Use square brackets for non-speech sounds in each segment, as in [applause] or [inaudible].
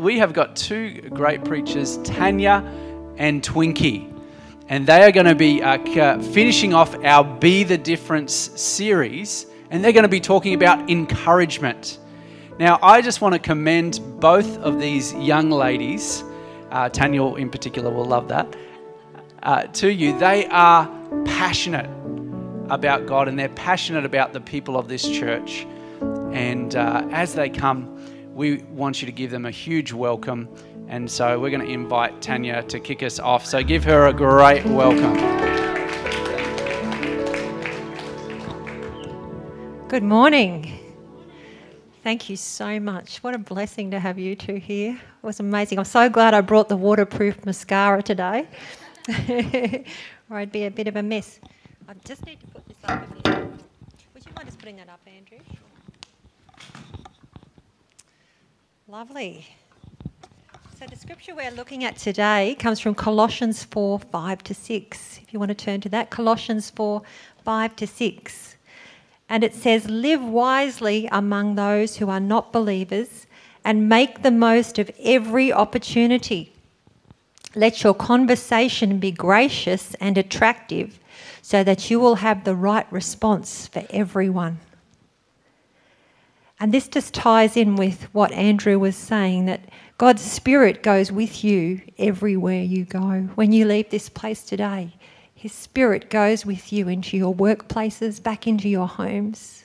We have got two great preachers, Tanya and Twinkie, and they are going to be uh, finishing off our Be the Difference series, and they're going to be talking about encouragement. Now, I just want to commend both of these young ladies, uh, Tanya in particular will love that, uh, to you. They are passionate about God and they're passionate about the people of this church. And uh, as they come, we want you to give them a huge welcome. And so we're going to invite Tanya to kick us off. So give her a great welcome. Good morning. Thank you so much. What a blessing to have you two here. It was amazing. I'm so glad I brought the waterproof mascara today, [laughs] or I'd be a bit of a mess. I just need to put this up. Would you mind just putting that up, Andrew? Lovely. So, the scripture we're looking at today comes from Colossians 4 5 to 6. If you want to turn to that, Colossians 4 5 to 6. And it says, Live wisely among those who are not believers and make the most of every opportunity. Let your conversation be gracious and attractive so that you will have the right response for everyone. And this just ties in with what Andrew was saying that God's Spirit goes with you everywhere you go. When you leave this place today, His Spirit goes with you into your workplaces, back into your homes,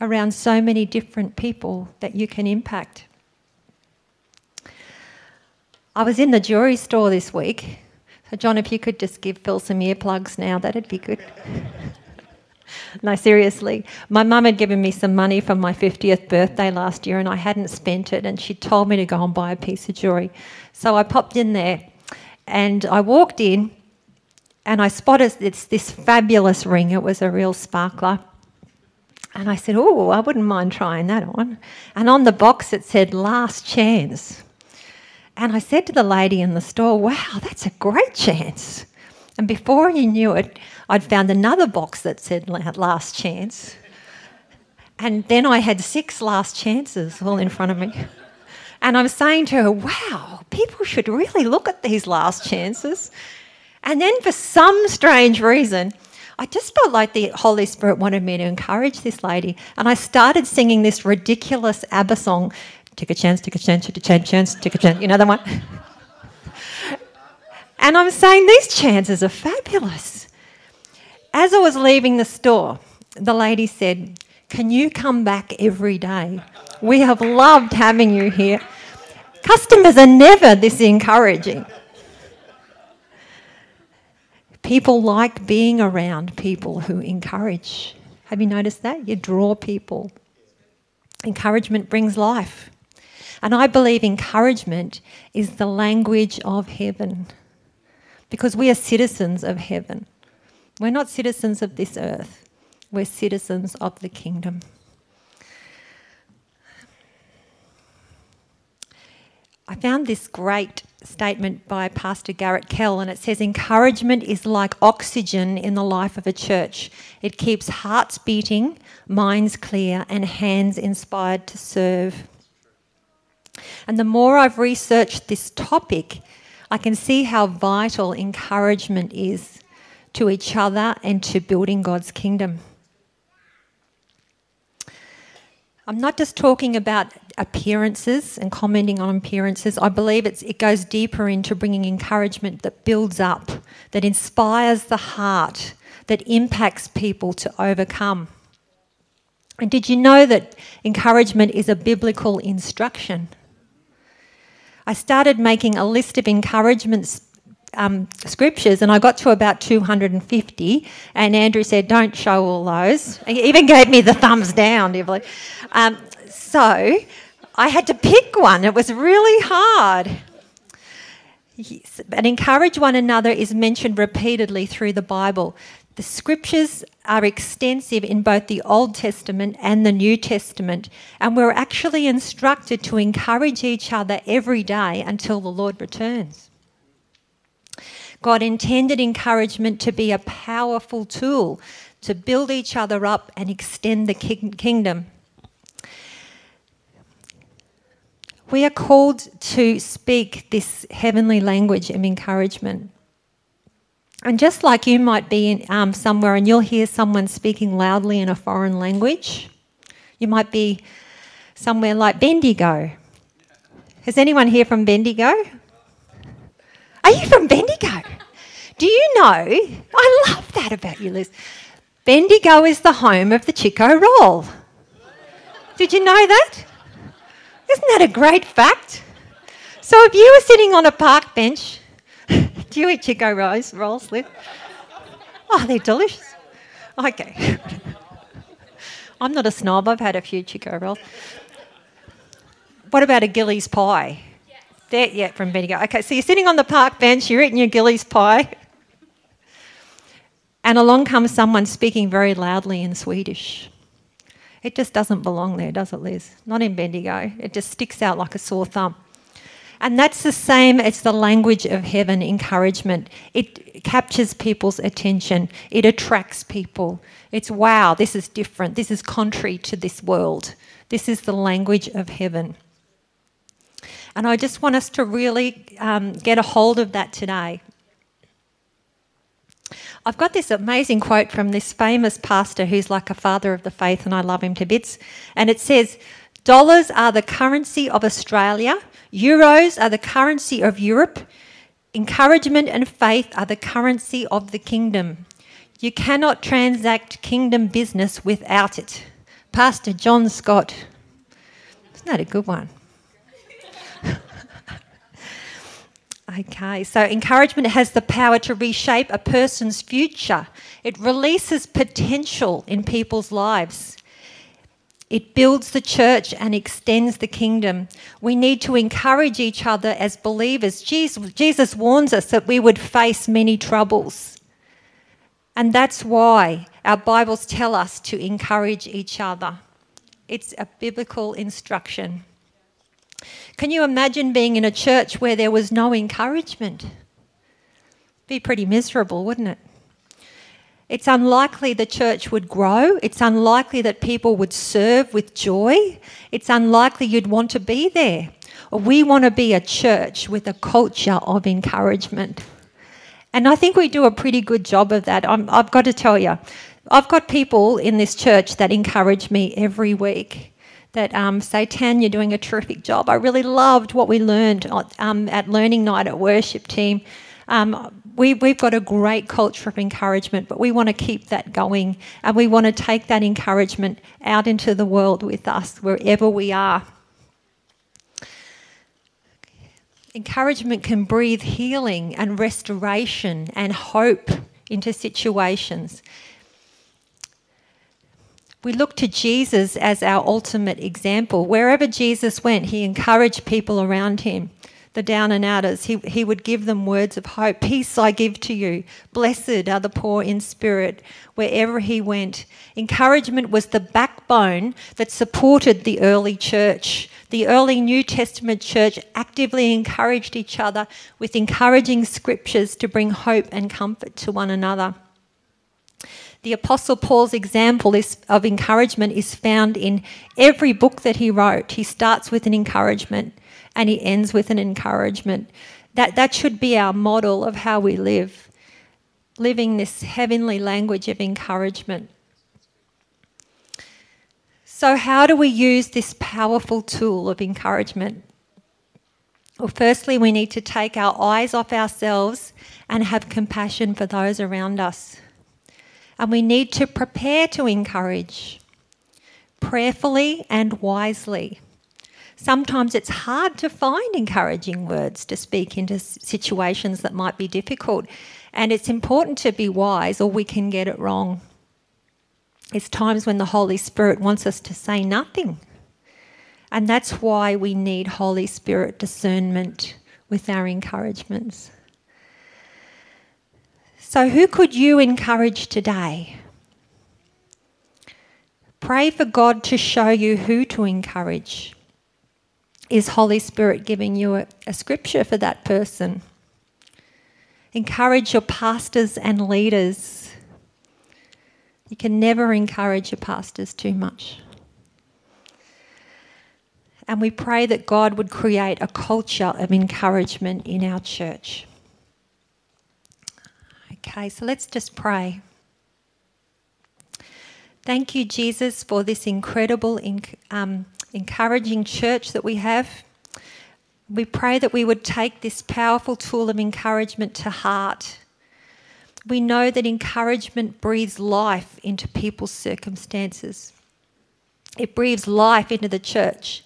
around so many different people that you can impact. I was in the jewelry store this week. So, John, if you could just give Phil some earplugs now, that'd be good. [laughs] no, seriously. My mum had given me some money for my 50th birthday last year and I hadn't spent it, and she told me to go and buy a piece of jewellery. So I popped in there and I walked in and I spotted this, this fabulous ring. It was a real sparkler. And I said, Oh, I wouldn't mind trying that on. And on the box it said, Last chance. And I said to the lady in the store, Wow, that's a great chance. And before you knew it, I'd found another box that said last chance. And then I had six last chances all in front of me. And I'm saying to her, wow, people should really look at these last chances. And then for some strange reason, I just felt like the Holy Spirit wanted me to encourage this lady. And I started singing this ridiculous ABBA song Take a chance, take a chance, take a chance, chance, take a chance. You know that one? And I'm saying these chances are fabulous. As I was leaving the store, the lady said, Can you come back every day? We have loved having you here. Customers are never this encouraging. People like being around people who encourage. Have you noticed that? You draw people. Encouragement brings life. And I believe encouragement is the language of heaven because we are citizens of heaven. We're not citizens of this earth, we're citizens of the kingdom. I found this great statement by Pastor Garrett Kell, and it says, Encouragement is like oxygen in the life of a church. It keeps hearts beating, minds clear, and hands inspired to serve. And the more I've researched this topic, I can see how vital encouragement is to each other and to building God's kingdom. I'm not just talking about appearances and commenting on appearances. I believe it goes deeper into bringing encouragement that builds up, that inspires the heart, that impacts people to overcome. And did you know that encouragement is a biblical instruction? I started making a list of encouragement um, scriptures and I got to about 250 and Andrew said don't show all those. He even gave me the thumbs down um, so I had to pick one. It was really hard. And encourage one another is mentioned repeatedly through the Bible. The scriptures are extensive in both the Old Testament and the New Testament, and we're actually instructed to encourage each other every day until the Lord returns. God intended encouragement to be a powerful tool to build each other up and extend the kingdom. We are called to speak this heavenly language of encouragement. And just like you might be in, um, somewhere and you'll hear someone speaking loudly in a foreign language, you might be somewhere like Bendigo. Is anyone here from Bendigo? Are you from Bendigo? Do you know? I love that about you, Liz. Bendigo is the home of the Chiko roll. Did you know that? Isn't that a great fact? So if you were sitting on a park bench, do you eat Chiko rolls, rolls Liz? Oh, they're delicious. Okay. [laughs] I'm not a snob, I've had a few Chiko rolls. What about a Gillies pie? There, yeah, from Bendigo. Okay, so you're sitting on the park bench, you're eating your Gillies pie, and along comes someone speaking very loudly in Swedish. It just doesn't belong there, does it, Liz? Not in Bendigo. It just sticks out like a sore thumb. And that's the same as the language of heaven encouragement. It captures people's attention, it attracts people. It's wow, this is different. This is contrary to this world. This is the language of heaven. And I just want us to really um, get a hold of that today. I've got this amazing quote from this famous pastor who's like a father of the faith, and I love him to bits. And it says, Dollars are the currency of Australia, euros are the currency of Europe, encouragement and faith are the currency of the kingdom. You cannot transact kingdom business without it. Pastor John Scott. Isn't that a good one? [laughs] Okay, so encouragement has the power to reshape a person's future. It releases potential in people's lives. It builds the church and extends the kingdom. We need to encourage each other as believers. Jesus, warns us that we would face many troubles. And that's why our Bibles tell us to encourage each other. It's a biblical instruction. Can you imagine being in a church where there was no encouragement? Be pretty miserable, wouldn't it? It's unlikely the church would grow. It's unlikely that people would serve with joy. It's unlikely you'd want to be there. We want to be a church with a culture of encouragement. And I think we do a pretty good job of that. i have got to tell you, I've got people in this church that encourage me every week that um, say, Tan, you're doing a terrific job. I really loved what we learned um, at Learning Night at Worship Team. Um, we, we've got a great culture of encouragement, but we want to keep that going and we want to take that encouragement out into the world with us wherever we are. Encouragement can breathe healing and restoration and hope into situations. We look to Jesus as our ultimate example. Wherever Jesus went, he encouraged people around him, the down and outers. He, he would give them words of hope. Peace I give to you. Blessed are the poor in spirit. Wherever he went, encouragement was the backbone that supported the early church. The early New Testament church actively encouraged each other with encouraging scriptures to bring hope and comfort to one another. The Apostle Paul's example is, of encouragement is found in every book that he wrote. He starts with an encouragement and he ends with an encouragement. That, that should be our model of how we live, living this heavenly language of encouragement. So, how do we use this powerful tool of encouragement? Well, firstly, we need to take our eyes off ourselves and have compassion for those around us and we need to prepare to encourage prayerfully and wisely. Sometimes it's hard to find encouraging words to speak into situations that might be difficult, and it's important to be wise or we can get it wrong. It's times when the Holy Spirit wants us to say nothing. And that's why we need Holy Spirit discernment with our encouragements. So, who could you encourage today? Pray for God to show you who to encourage. Is Holy Spirit giving you a, a scripture for that person? Encourage your pastors and leaders. You can never encourage your pastors too much. And we pray that God would create a culture of encouragement in our church. Okay, so let's just pray. Thank you, Jesus, for this incredible, um, encouraging church that we have. We pray that we would take this powerful tool of encouragement to heart. We know that encouragement breathes life into people's circumstances, it breathes life into the church.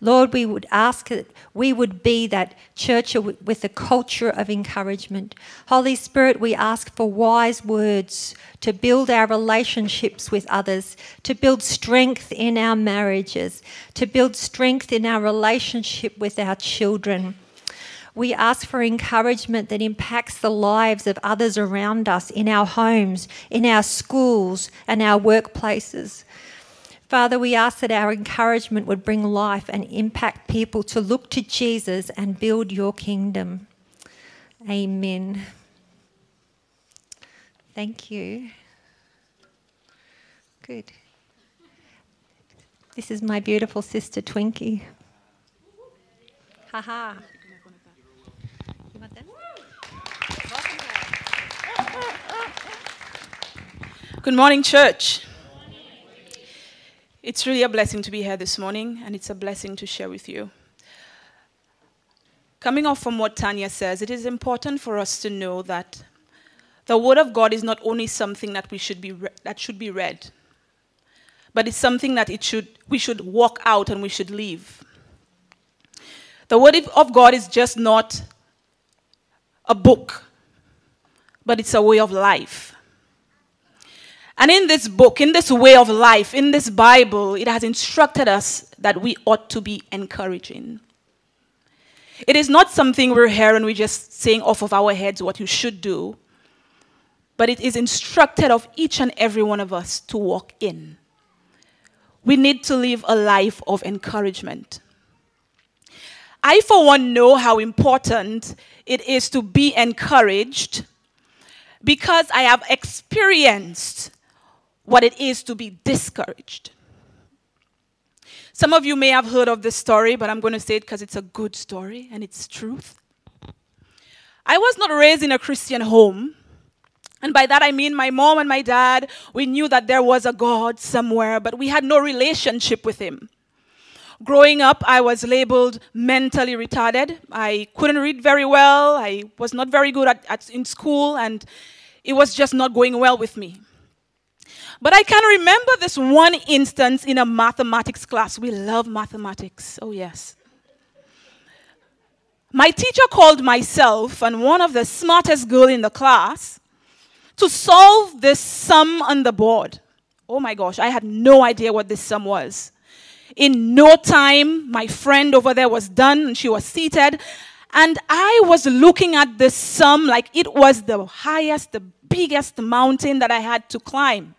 Lord, we would ask that we would be that church with a culture of encouragement. Holy Spirit, we ask for wise words to build our relationships with others, to build strength in our marriages, to build strength in our relationship with our children. We ask for encouragement that impacts the lives of others around us in our homes, in our schools, and our workplaces. Father, we ask that our encouragement would bring life and impact people to look to Jesus and build your kingdom. Amen. Thank you. Good. This is my beautiful sister Twinkie. Ha Haha. Good morning, church. It's really a blessing to be here this morning, and it's a blessing to share with you. Coming off from what Tanya says, it is important for us to know that the Word of God is not only something that we should be re- that should be read, but it's something that it should we should walk out and we should live. The Word of God is just not a book, but it's a way of life. And in this book, in this way of life, in this Bible, it has instructed us that we ought to be encouraging. It is not something we're hearing, we're just saying off of our heads what you should do, but it is instructed of each and every one of us to walk in. We need to live a life of encouragement. I, for one, know how important it is to be encouraged because I have experienced what it is to be discouraged. Some of you may have heard of this story, but I'm going to say it because it's a good story and it's truth. I was not raised in a Christian home. And by that I mean my mom and my dad, we knew that there was a God somewhere, but we had no relationship with him. Growing up, I was labeled mentally retarded. I couldn't read very well. I was not very good at, at, in school, and it was just not going well with me. But I can remember this one instance in a mathematics class. We love mathematics. Oh, yes. My teacher called myself and one of the smartest girl in the class to solve this sum on the board. Oh my gosh, I had no idea what this sum was. In no time, my friend over there was done and she was seated. And I was looking at this sum like it was the highest, the biggest mountain that I had to climb.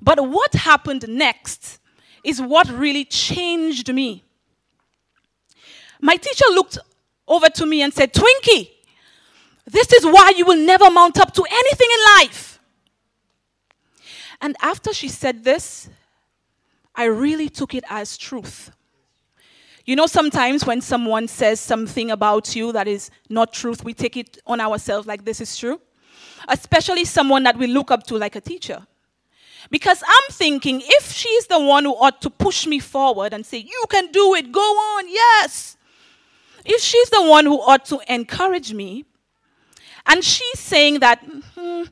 But what happened next is what really changed me. My teacher looked over to me and said, Twinkie, this is why you will never mount up to anything in life. And after she said this, I really took it as truth. You know, sometimes when someone says something about you that is not truth, we take it on ourselves like this is true. Especially someone that we look up to, like a teacher. Because I'm thinking if she's the one who ought to push me forward and say, You can do it, go on, yes. If she's the one who ought to encourage me, and she's saying that, hmm,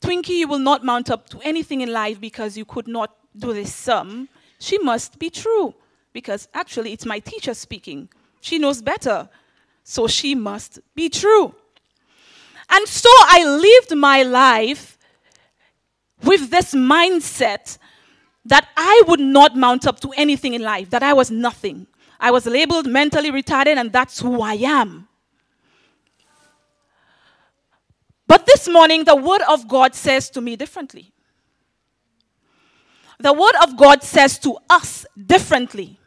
Twinkie, you will not mount up to anything in life because you could not do this sum, she must be true. Because actually, it's my teacher speaking. She knows better. So she must be true. And so I lived my life with this mindset that I would not mount up to anything in life, that I was nothing. I was labeled mentally retarded, and that's who I am. But this morning, the Word of God says to me differently. The Word of God says to us differently.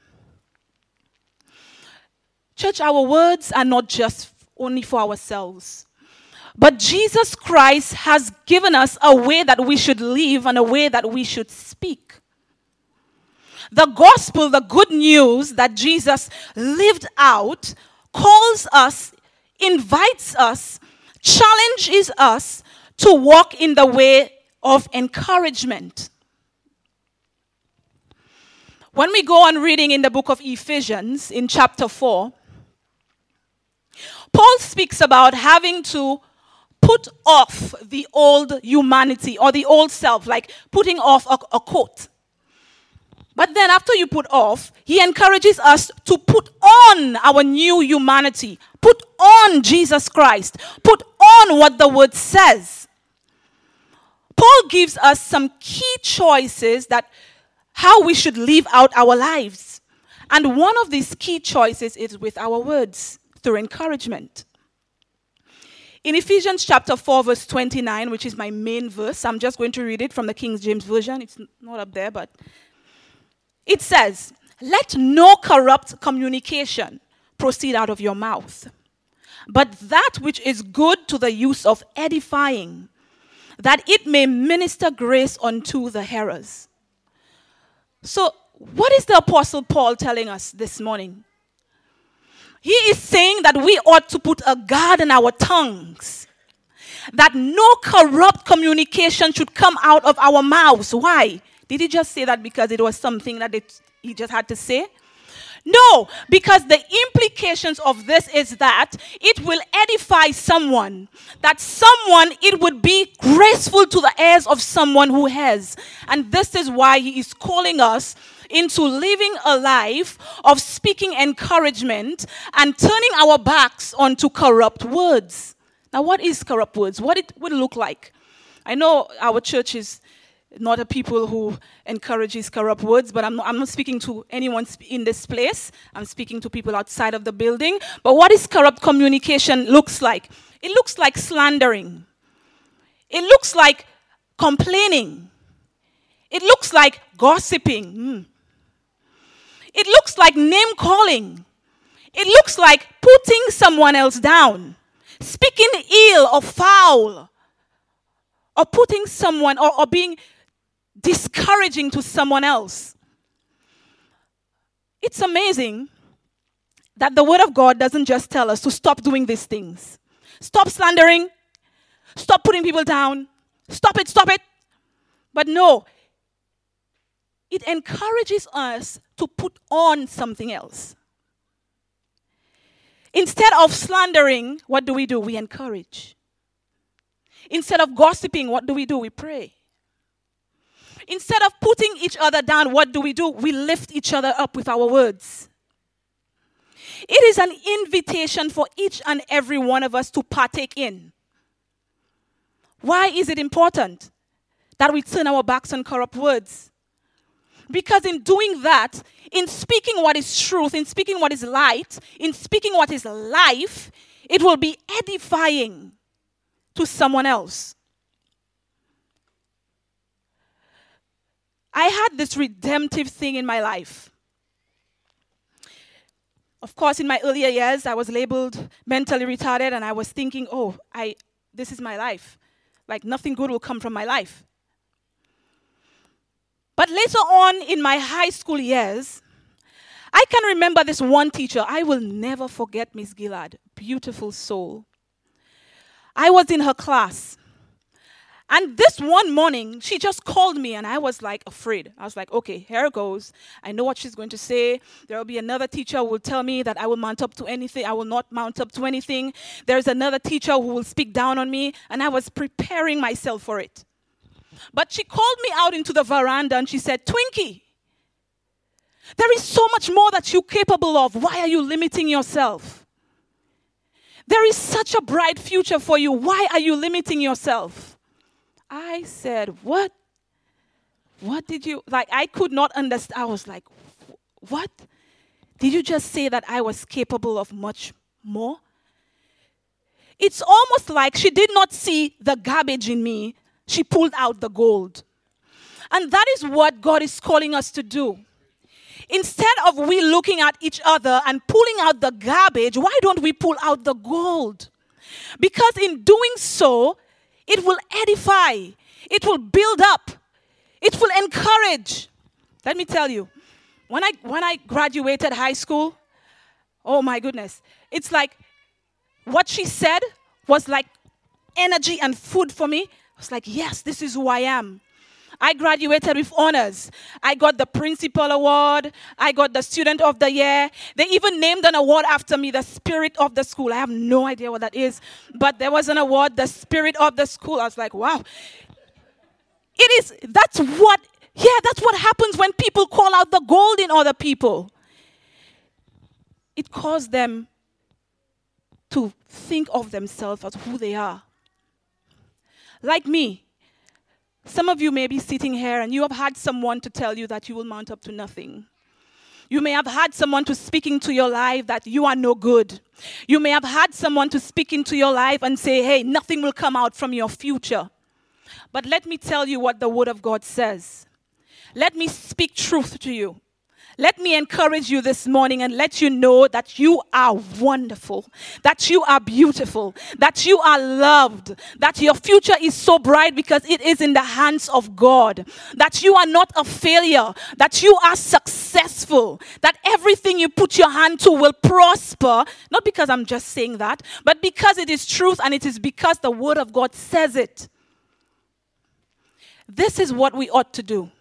Church, our words are not just only for ourselves. But Jesus Christ has given us a way that we should live and a way that we should speak. The gospel, the good news that Jesus lived out, calls us, invites us, challenges us to walk in the way of encouragement. When we go on reading in the book of Ephesians in chapter 4, Paul speaks about having to put off the old humanity or the old self, like putting off a, a coat. But then, after you put off, he encourages us to put on our new humanity, put on Jesus Christ, put on what the word says. Paul gives us some key choices that how we should live out our lives. And one of these key choices is with our words through encouragement. In Ephesians chapter 4, verse 29, which is my main verse, I'm just going to read it from the King James Version. It's not up there, but it says, Let no corrupt communication proceed out of your mouth, but that which is good to the use of edifying, that it may minister grace unto the hearers. So, what is the Apostle Paul telling us this morning? He is saying that we ought to put a guard in our tongues. That no corrupt communication should come out of our mouths. Why? Did he just say that because it was something that it, he just had to say? No, because the implications of this is that it will edify someone, that someone, it would be graceful to the ears of someone who has. And this is why he is calling us into living a life of speaking encouragement and turning our backs onto corrupt words. Now, what is corrupt words? What it would look like? I know our church is not a people who encourages corrupt words, but I'm not, I'm not speaking to anyone in this place. I'm speaking to people outside of the building. But what is corrupt communication looks like? It looks like slandering. It looks like complaining. It looks like gossiping. Mm. It looks like name calling. It looks like putting someone else down, speaking ill or foul, or putting someone or, or being discouraging to someone else. It's amazing that the Word of God doesn't just tell us to stop doing these things. Stop slandering. Stop putting people down. Stop it, stop it. But no, it encourages us to put on something else. Instead of slandering, what do we do? We encourage. Instead of gossiping, what do we do? We pray. Instead of putting each other down, what do we do? We lift each other up with our words. It is an invitation for each and every one of us to partake in. Why is it important that we turn our backs on corrupt words? Because in doing that, in speaking what is truth, in speaking what is light, in speaking what is life, it will be edifying to someone else. I had this redemptive thing in my life. Of course, in my earlier years, I was labeled mentally retarded, and I was thinking, oh, I, this is my life. Like, nothing good will come from my life. But later on in my high school years, I can remember this one teacher. I will never forget Miss Gillard. Beautiful soul. I was in her class. And this one morning, she just called me, and I was like afraid. I was like, okay, here goes. I know what she's going to say. There will be another teacher who will tell me that I will mount up to anything. I will not mount up to anything. There's another teacher who will speak down on me. And I was preparing myself for it. But she called me out into the veranda and she said, Twinkie, there is so much more that you're capable of. Why are you limiting yourself? There is such a bright future for you. Why are you limiting yourself? I said, What? What did you like? I could not understand. I was like, What? Did you just say that I was capable of much more? It's almost like she did not see the garbage in me, she pulled out the gold. And that is what God is calling us to do. Instead of we looking at each other and pulling out the garbage, why don't we pull out the gold? Because in doing so, it will edify, it will build up, it will encourage. Let me tell you, when I when I graduated high school, oh my goodness, it's like what she said was like energy and food for me. Was like, yes, this is who I am. I graduated with honors. I got the principal award. I got the student of the year. They even named an award after me, the spirit of the school. I have no idea what that is, but there was an award, the spirit of the school. I was like, wow. It is, that's what, yeah, that's what happens when people call out the gold in other people. It caused them to think of themselves as who they are. Like me, some of you may be sitting here and you have had someone to tell you that you will mount up to nothing. You may have had someone to speak into your life that you are no good. You may have had someone to speak into your life and say, hey, nothing will come out from your future. But let me tell you what the Word of God says. Let me speak truth to you. Let me encourage you this morning and let you know that you are wonderful, that you are beautiful, that you are loved, that your future is so bright because it is in the hands of God, that you are not a failure, that you are successful, that everything you put your hand to will prosper. Not because I'm just saying that, but because it is truth and it is because the Word of God says it. This is what we ought to do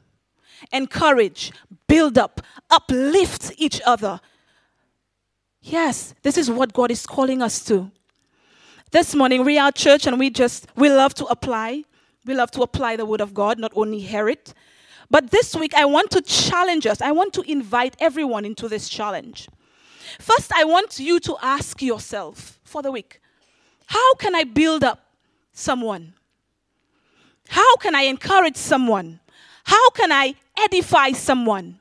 encourage, build up, uplift each other. Yes, this is what God is calling us to. This morning, we are church and we just, we love to apply. We love to apply the word of God, not only hear it. But this week, I want to challenge us. I want to invite everyone into this challenge. First, I want you to ask yourself for the week how can I build up someone? How can I encourage someone? How can I edify someone?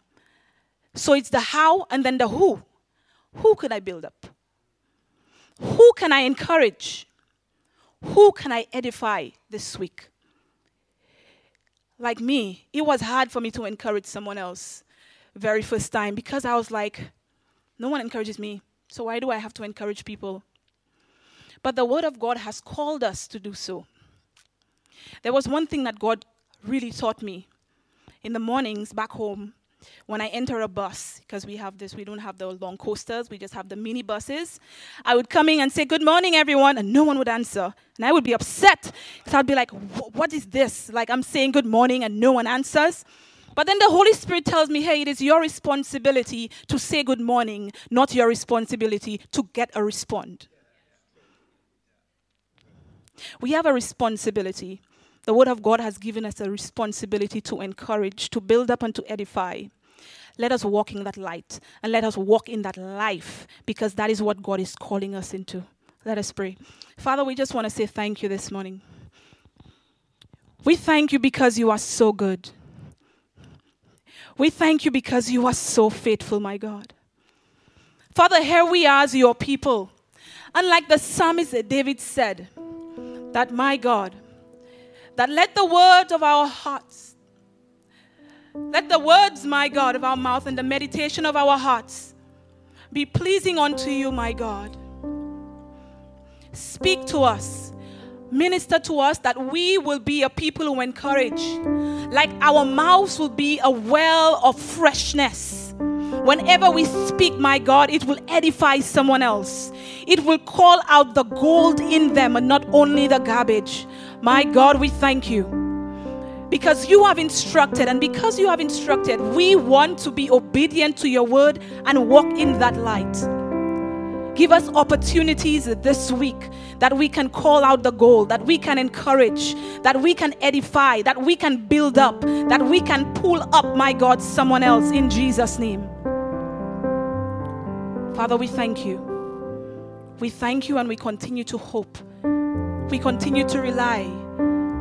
So it's the how and then the who. Who can I build up? Who can I encourage? Who can I edify this week? Like me, it was hard for me to encourage someone else very first time because I was like, no one encourages me. So why do I have to encourage people? But the Word of God has called us to do so. There was one thing that God really taught me in the mornings back home when I enter a bus, because we have this, we don't have the long coasters, we just have the mini buses. I would come in and say, Good morning, everyone, and no one would answer. And I would be upset because I'd be like, What is this? Like, I'm saying good morning and no one answers. But then the Holy Spirit tells me, Hey, it is your responsibility to say good morning, not your responsibility to get a respond. We have a responsibility the Word of God has given us a responsibility to encourage, to build up, and to edify. Let us walk in that light and let us walk in that life because that is what God is calling us into. Let us pray. Father, we just want to say thank you this morning. We thank you because you are so good. We thank you because you are so faithful, my God. Father, here we are as your people. And like the psalmist David said, that my God, that let the words of our hearts, let the words, my God, of our mouth and the meditation of our hearts be pleasing unto you, my God. Speak to us, minister to us that we will be a people who encourage, like our mouths will be a well of freshness. Whenever we speak, my God, it will edify someone else. It will call out the gold in them and not only the garbage. My God, we thank you. Because you have instructed, and because you have instructed, we want to be obedient to your word and walk in that light. Give us opportunities this week that we can call out the goal, that we can encourage, that we can edify, that we can build up, that we can pull up, my God, someone else in Jesus' name. Father, we thank you. We thank you and we continue to hope we continue to rely.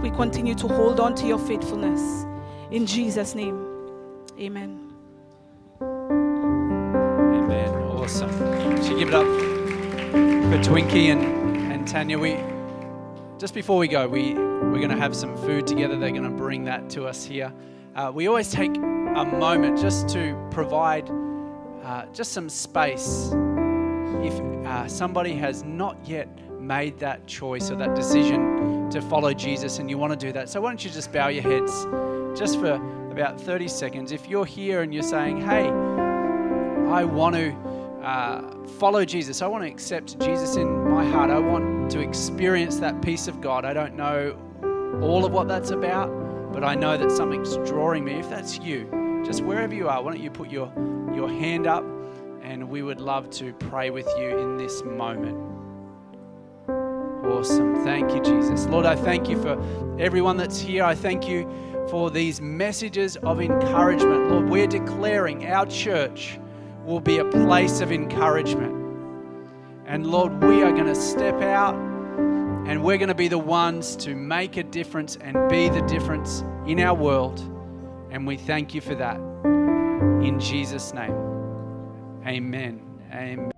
We continue to hold on to your faithfulness. In Jesus' name, amen. Amen. Awesome. Should give it up for Twinkie and, and Tanya. We just before we go, we we're going to have some food together. They're going to bring that to us here. Uh, we always take a moment just to provide uh, just some space. If uh, somebody has not yet made that choice or that decision to follow Jesus and you want to do that, so why don't you just bow your heads just for about 30 seconds. If you're here and you're saying, hey, I want to uh, follow Jesus, I want to accept Jesus in my heart, I want to experience that peace of God. I don't know all of what that's about, but I know that something's drawing me. If that's you, just wherever you are, why don't you put your, your hand up and we would love to pray with you in this moment. Awesome. Thank you, Jesus. Lord, I thank you for everyone that's here. I thank you for these messages of encouragement. Lord, we're declaring our church will be a place of encouragement. And Lord, we are going to step out and we're going to be the ones to make a difference and be the difference in our world. And we thank you for that. In Jesus' name. Amen. Amen.